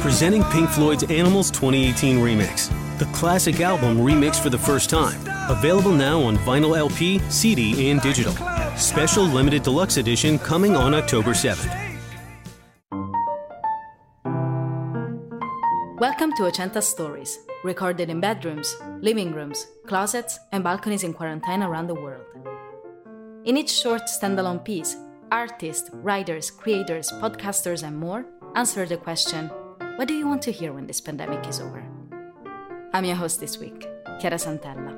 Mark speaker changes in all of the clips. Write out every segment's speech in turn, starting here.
Speaker 1: presenting Pink Floyd's Animals 2018 remix, the classic album remixed for the first time. Available now on vinyl LP, CD, and digital. Special limited deluxe edition coming on October 7th.
Speaker 2: Welcome to Ochenta Stories, recorded in bedrooms, living rooms, closets, and balconies in quarantine around the world. In each short standalone piece, artists, writers, creators, podcasters, and more answer the question What do you want to hear when this pandemic is over? I'm your host this week, Chiara Santella.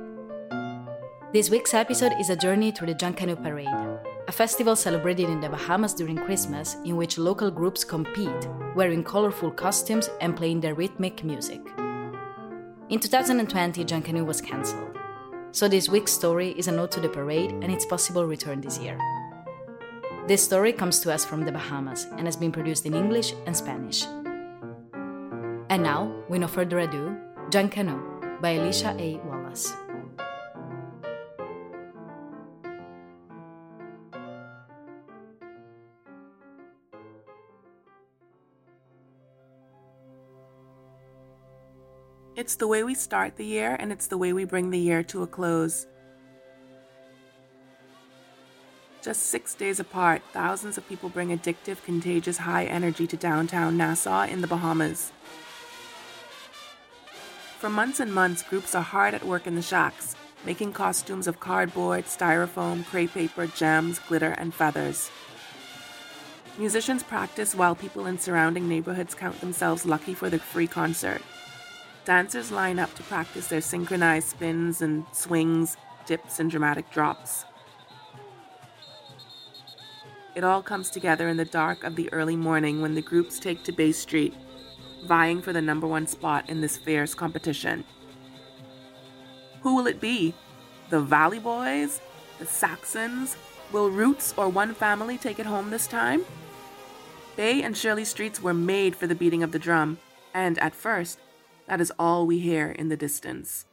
Speaker 2: This week's episode is a journey through the Junkanoo Parade, a festival celebrated in the Bahamas during Christmas in which local groups compete, wearing colorful costumes and playing their rhythmic music. In 2020, Junkanoo was cancelled, so this week's story is a note to the parade and its possible return this year. This story comes to us from the Bahamas and has been produced in English and Spanish. And now, with no further ado, Junkanoo by Alicia A. Wallace.
Speaker 3: It's the way we start the year, and it's the way we bring the year to a close. Just six days apart, thousands of people bring addictive, contagious, high energy to downtown Nassau in the Bahamas. For months and months, groups are hard at work in the shacks, making costumes of cardboard, styrofoam, crepe paper, gems, glitter, and feathers. Musicians practice while people in surrounding neighborhoods count themselves lucky for the free concert. Dancers line up to practice their synchronized spins and swings, dips, and dramatic drops. It all comes together in the dark of the early morning when the groups take to Bay Street, vying for the number one spot in this fierce competition. Who will it be? The Valley Boys? The Saxons? Will Roots or one family take it home this time? Bay and Shirley Streets were made for the beating of the drum, and at first, that is all we hear in the distance.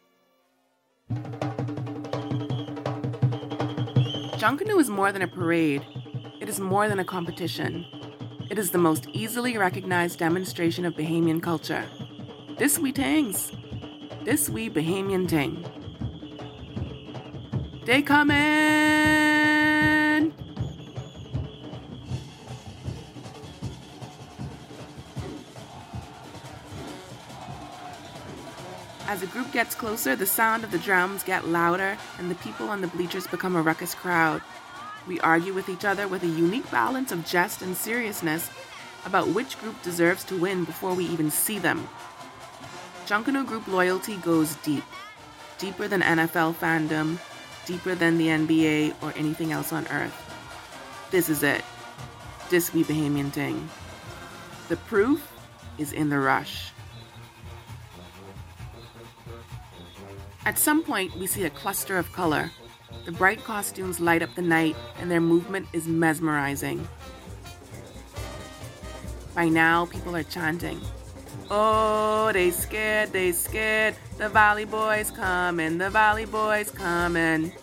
Speaker 3: Junkanoo is more than a parade. It is more than a competition. It is the most easily recognized demonstration of Bahamian culture. This we tangs. This we Bahamian ting. They comin'! As the group gets closer, the sound of the drums get louder and the people on the bleachers become a ruckus crowd. We argue with each other with a unique balance of jest and seriousness about which group deserves to win before we even see them. Junkanoo group loyalty goes deep, deeper than NFL fandom, deeper than the NBA or anything else on earth. This is it. This we Bahamian thing. The proof is in the rush. At some point, we see a cluster of color. The bright costumes light up the night, and their movement is mesmerizing. By now, people are chanting, Oh, they scared, they scared. The Valley Boys coming, the Valley Boys coming.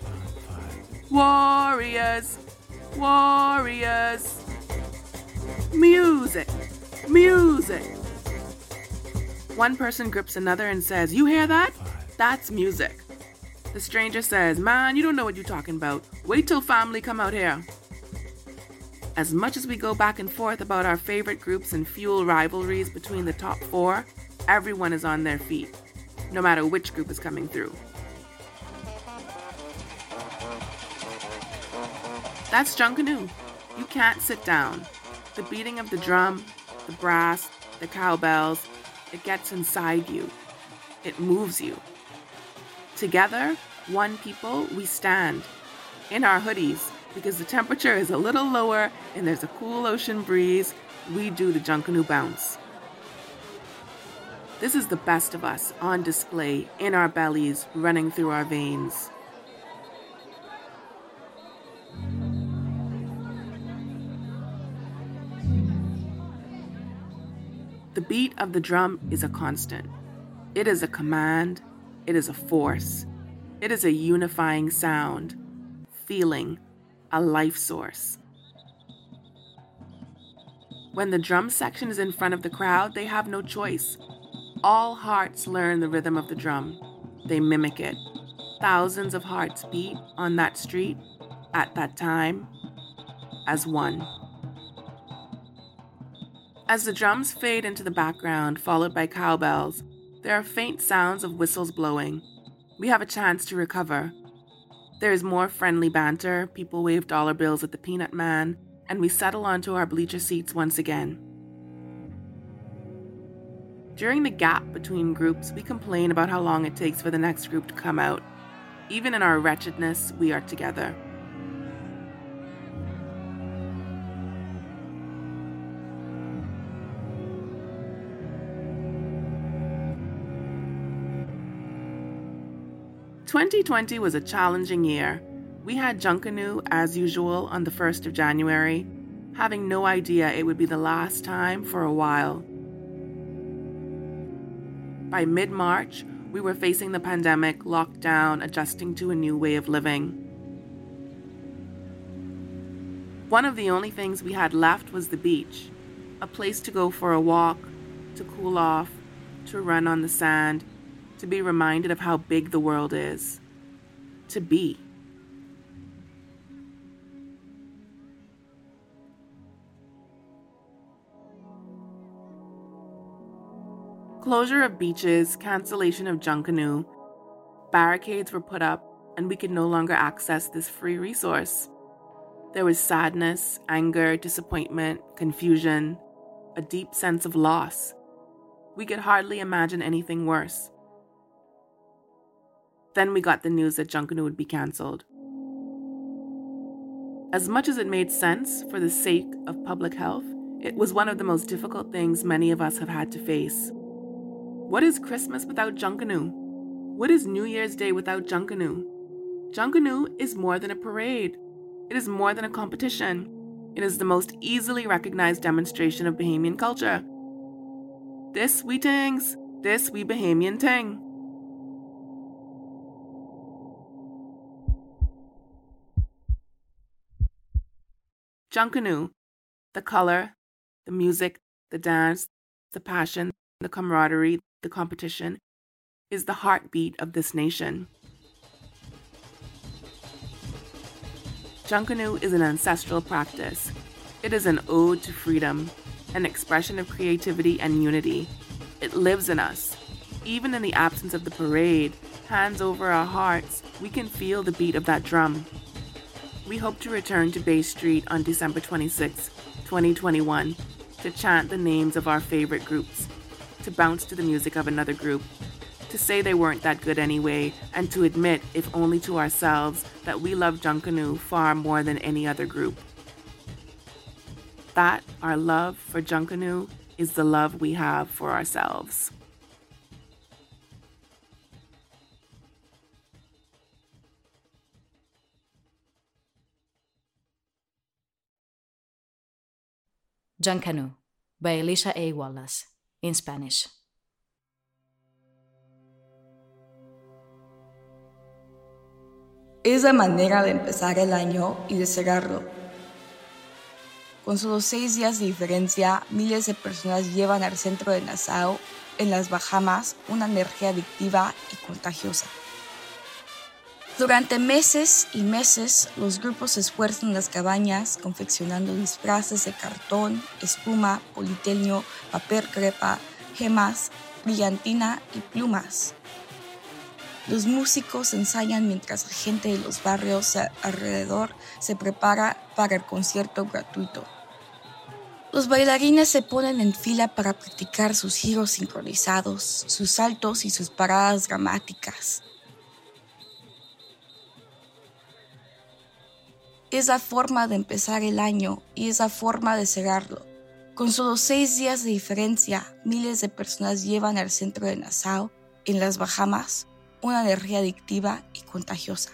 Speaker 3: Warriors, warriors. Music, music. One person grips another and says, You hear that? That's music. The stranger says, Man, you don't know what you're talking about. Wait till family come out here. As much as we go back and forth about our favorite groups and fuel rivalries between the top four, everyone is on their feet, no matter which group is coming through. That's Junkanoo. You can't sit down. The beating of the drum, the brass, the cowbells, it gets inside you. It moves you. Together, one people, we stand in our hoodies because the temperature is a little lower and there's a cool ocean breeze. We do the Junkanoo bounce. This is the best of us on display in our bellies, running through our veins. The beat of the drum is a constant. It is a command. It is a force. It is a unifying sound, feeling, a life source. When the drum section is in front of the crowd, they have no choice. All hearts learn the rhythm of the drum, they mimic it. Thousands of hearts beat on that street at that time as one. As the drums fade into the background, followed by cowbells, there are faint sounds of whistles blowing. We have a chance to recover. There is more friendly banter, people wave dollar bills at the peanut man, and we settle onto our bleacher seats once again. During the gap between groups, we complain about how long it takes for the next group to come out. Even in our wretchedness, we are together. Twenty twenty was a challenging year. We had Junkanoo, as usual, on the 1st of January, having no idea it would be the last time for a while. By mid March, we were facing the pandemic, locked down, adjusting to a new way of living. One of the only things we had left was the beach, a place to go for a walk, to cool off, to run on the sand, to be reminded of how big the world is. To be. Closure of beaches, cancellation of Junkanoo, barricades were put up, and we could no longer access this free resource. There was sadness, anger, disappointment, confusion, a deep sense of loss. We could hardly imagine anything worse. Then we got the news that Junkanoo would be cancelled. As much as it made sense for the sake of public health, it was one of the most difficult things many of us have had to face. What is Christmas without Junkanoo? What is New Year's Day without Junkanoo? Junkanoo is more than a parade. It is more than a competition. It is the most easily recognized demonstration of Bahamian culture. This we tings, this we Bahamian ting. Junkanoo, the color, the music, the dance, the passion, the camaraderie, the competition, is the heartbeat of this nation. Junkanoo is an ancestral practice. It is an ode to freedom, an expression of creativity and unity. It lives in us. Even in the absence of the parade, hands over our hearts, we can feel the beat of that drum. We hope to return to Bay Street on December 26, 2021, to chant the names of our favorite groups to bounce to the music of another group, to say they weren't that good anyway, and to admit, if only to ourselves, that we love Junkanoo far more than any other group. That our love for Junkanoo is the love we have for ourselves.
Speaker 2: Junkanoo by Alicia A. Wallace in Spanish.
Speaker 4: Es la manera de empezar el año y de cerrarlo. Con solo seis días de diferencia, miles de personas llevan al centro de Nassau, en las Bahamas, una energía adictiva y contagiosa. Durante meses y meses, los grupos se esfuerzan en las cabañas confeccionando disfraces de cartón, espuma, politeño, papel crepa, gemas, brillantina y plumas. Los músicos ensayan mientras la gente de los barrios alrededor se prepara para el concierto gratuito. Los bailarines se ponen en fila para practicar sus giros sincronizados, sus saltos y sus paradas dramáticas. Es la forma de empezar el año y es la forma de cerrarlo. Con solo seis días de diferencia, miles de personas llevan al centro de Nassau, en las Bahamas, una energía adictiva y contagiosa.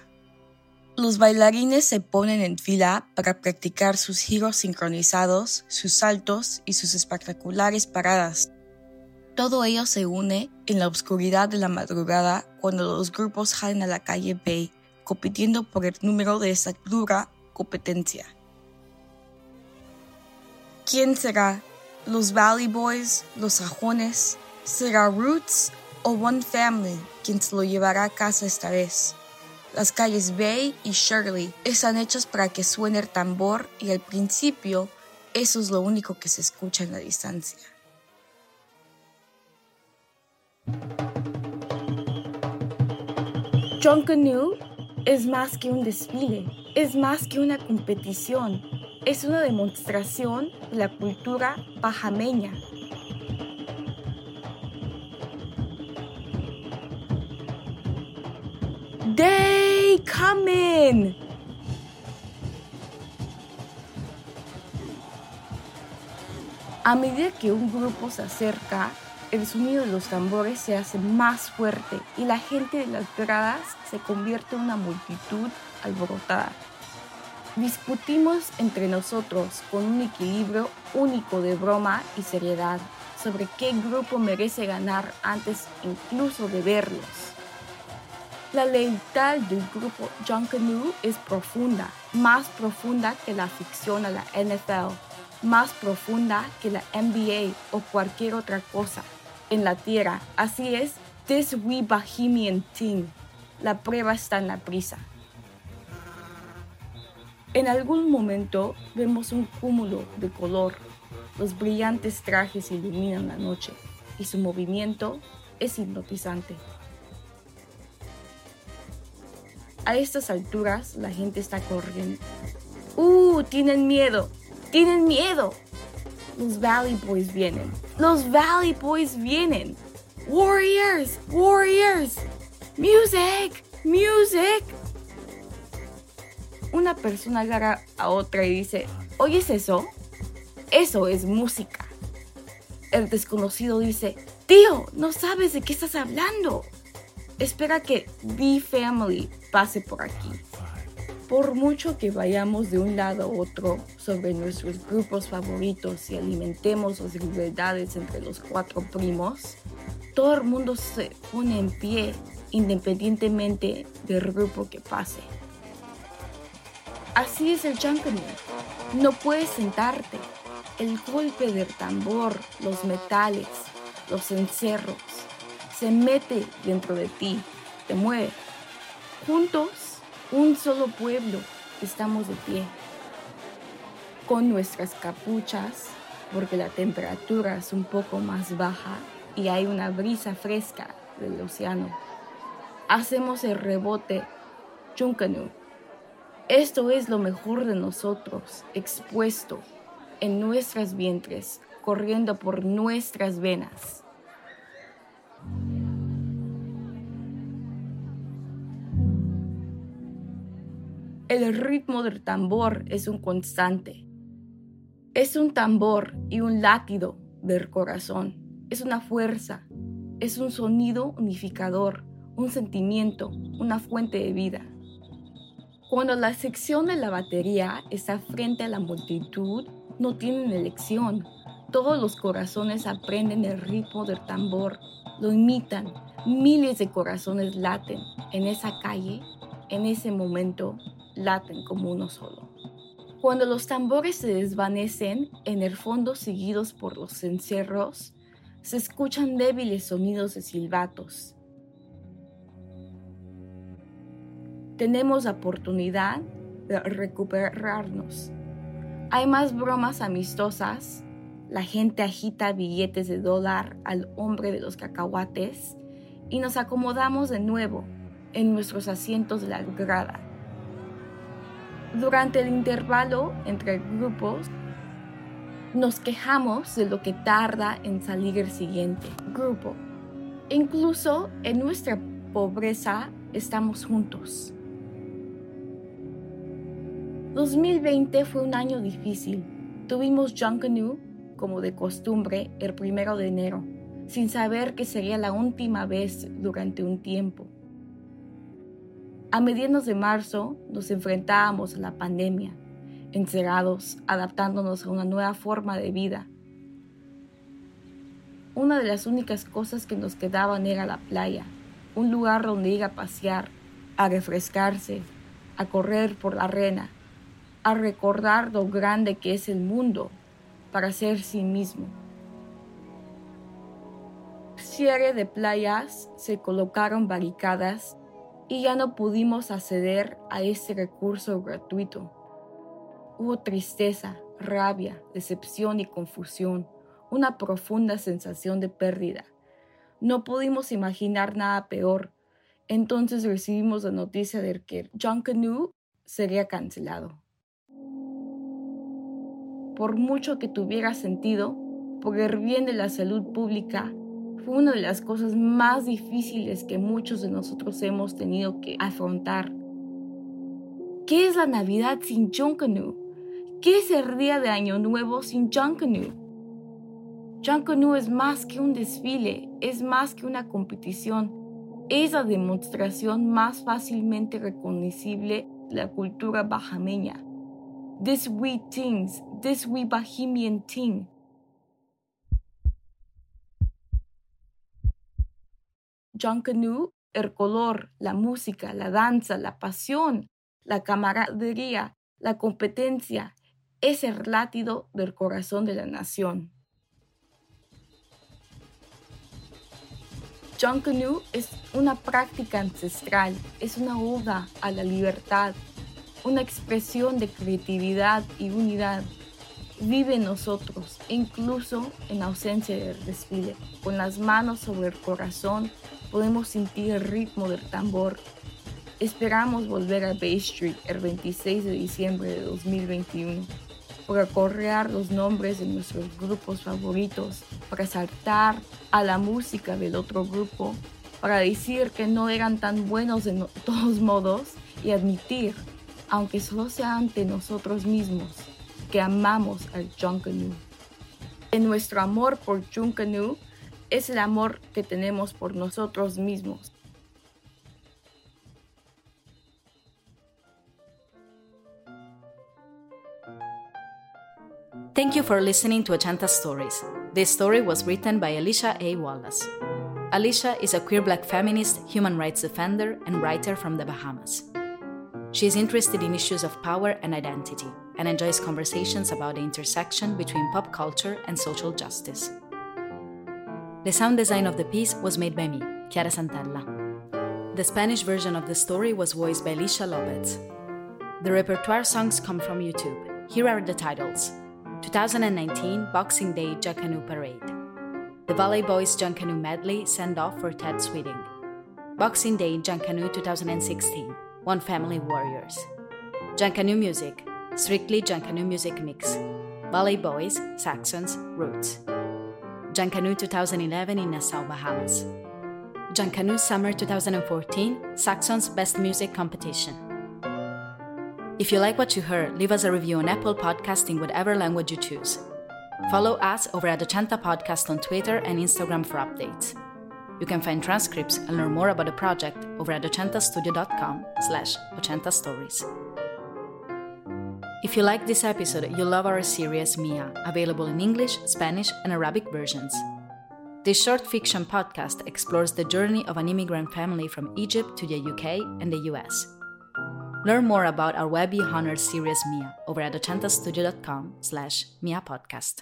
Speaker 4: Los bailarines se ponen en fila para practicar sus giros sincronizados, sus saltos y sus espectaculares paradas. Todo ello se une en la oscuridad de la madrugada cuando los grupos salen a la calle Bay, compitiendo por el número de esa dura competencia. ¿Quién será los Valley Boys, los sajones, será Roots o One Family quien se lo llevará a casa esta vez. Las calles Bay y Shirley están hechas para que suene el tambor y al principio eso es lo único que se escucha en la distancia. John Canoe es más que un desfile, es más que una competición, es una demostración de la cultura bajameña. They coming! A medida que un grupo se acerca, el sonido de los tambores se hace más fuerte y la gente de las gradas se convierte en una multitud alborotada. Discutimos entre nosotros con un equilibrio único de broma y seriedad sobre qué grupo merece ganar antes incluso de verlos. La lealtad del grupo Junkanoo es profunda, más profunda que la ficción a la NFL, más profunda que la NBA o cualquier otra cosa en la tierra. Así es, this we Bohemian team. La prueba está en la prisa. En algún momento vemos un cúmulo de color. Los brillantes trajes iluminan la noche y su movimiento es hipnotizante. A estas alturas la gente está corriendo. ¡Uh! Tienen miedo. Tienen miedo. Los Valley Boys vienen. Los Valley Boys vienen. Warriors, Warriors. Music, music. Una persona agarra a otra y dice, ¿oyes eso? Eso es música. El desconocido dice, tío, no sabes de qué estás hablando. Espera que The Family pase por aquí. Por mucho que vayamos de un lado a otro sobre nuestros grupos favoritos y alimentemos las rivalidades entre los cuatro primos, todo el mundo se pone en pie independientemente del grupo que pase. Así es el Junkanoo. No puedes sentarte. El golpe del tambor, los metales, los encerros, se mete dentro de ti, te mueve. Juntos un solo pueblo, estamos de pie, con nuestras capuchas, porque la temperatura es un poco más baja y hay una brisa fresca del océano. Hacemos el rebote Chunkanu. Esto es lo mejor de nosotros, expuesto en nuestras vientres, corriendo por nuestras venas. El ritmo del tambor es un constante. Es un tambor y un latido del corazón. Es una fuerza. Es un sonido unificador, un sentimiento, una fuente de vida. Cuando la sección de la batería está frente a la multitud, no tienen elección. Todos los corazones aprenden el ritmo del tambor, lo imitan. Miles de corazones laten en esa calle, en ese momento, laten como uno solo. Cuando los tambores se desvanecen en el fondo seguidos por los encerros, se escuchan débiles sonidos de silbatos. Tenemos la oportunidad de recuperarnos. Hay más bromas amistosas. La gente agita billetes de dólar al hombre de los cacahuates y nos acomodamos de nuevo en nuestros asientos de la grada. Durante el intervalo entre grupos, nos quejamos de lo que tarda en salir el siguiente grupo. Incluso en nuestra pobreza estamos juntos. 2020 fue un año difícil. Tuvimos Junkanoo, como de costumbre, el primero de enero, sin saber que sería la última vez durante un tiempo. A mediados de marzo nos enfrentábamos a la pandemia, encerrados, adaptándonos a una nueva forma de vida. Una de las únicas cosas que nos quedaban era la playa, un lugar donde ir a pasear, a refrescarse, a correr por la arena, a recordar lo grande que es el mundo, para ser sí mismo. Cierre de playas, se colocaron barricadas y ya no pudimos acceder a ese recurso gratuito. Hubo tristeza, rabia, decepción y confusión, una profunda sensación de pérdida. No pudimos imaginar nada peor. Entonces recibimos la noticia de que John Canoe sería cancelado. Por mucho que tuviera sentido, por el bien de la salud pública, fue una de las cosas más difíciles que muchos de nosotros hemos tenido que afrontar. ¿Qué es la Navidad sin John Canoe? ¿Qué es el día de Año Nuevo sin? John Canoe es más que un desfile, es más que una competición, es la demostración más fácilmente reconocible de la cultura bajameña. This we things, this we Bahamian thing. John Canoe, el color, la música, la danza, la pasión, la camaradería, la competencia, es el látido del corazón de la nación. John Canoe es una práctica ancestral, es una oda a la libertad, una expresión de creatividad y unidad. Vive en nosotros, incluso en ausencia del desfile. Con las manos sobre el corazón podemos sentir el ritmo del tambor. Esperamos volver a Bay Street el 26 de diciembre de 2021 para correr los nombres de nuestros grupos favoritos, para saltar a la música del otro grupo, para decir que no eran tan buenos de todos modos y admitir, aunque solo sea ante nosotros mismos, que amamos al Junkanoo. En nuestro amor por Junkanoo es el amor que tenemos por nosotros mismos.
Speaker 2: Thank you for listening to Ochenta Stories. This story was written by Alicia A. Wallace. Alicia is a queer black feminist, human rights defender, and writer from the Bahamas. She is interested in issues of power and identity and enjoys conversations about the intersection between pop culture and social justice. The sound design of the piece was made by me, Chiara Santella. The Spanish version of the story was voiced by Alicia Lopez. The repertoire songs come from YouTube. Here are the titles 2019 Boxing Day Junkanoo Parade. The Valley Boys Junkanoo Medley Send Off for Ted Sweeting. Boxing Day Junkanoo 2016 One Family Warriors. Junkanoo Music Strictly Junkanoo Music Mix. Valley Boys Saxons Roots. Junkanoo 2011 in Nassau, Bahamas. Junkanoo Summer 2014 Saxons Best Music Competition. If you like what you heard, leave us a review on Apple Podcasting, whatever language you choose. Follow us over at the Chanta Podcast on Twitter and Instagram for updates. You can find transcripts and learn more about the project over at ochentastudio.com slash ochentastories. If you like this episode, you'll love our series Mia, available in English, Spanish, and Arabic versions. This short fiction podcast explores the journey of an immigrant family from Egypt to the UK and the US. Learn more about our Webby Honor series Mia over at ochentastudio.com slash Mia podcast.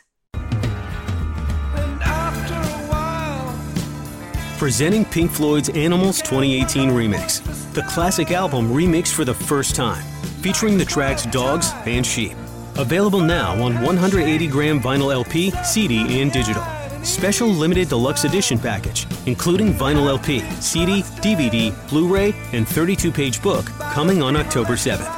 Speaker 1: Presenting Pink Floyd's Animals 2018 remix, the classic album remixed for the first time, featuring the tracks Dogs and Sheep. Available now on 180 gram vinyl LP, CD, and digital. Special limited deluxe edition package, including vinyl LP, CD, DVD, Blu ray, and 32 page book, coming on October 7th.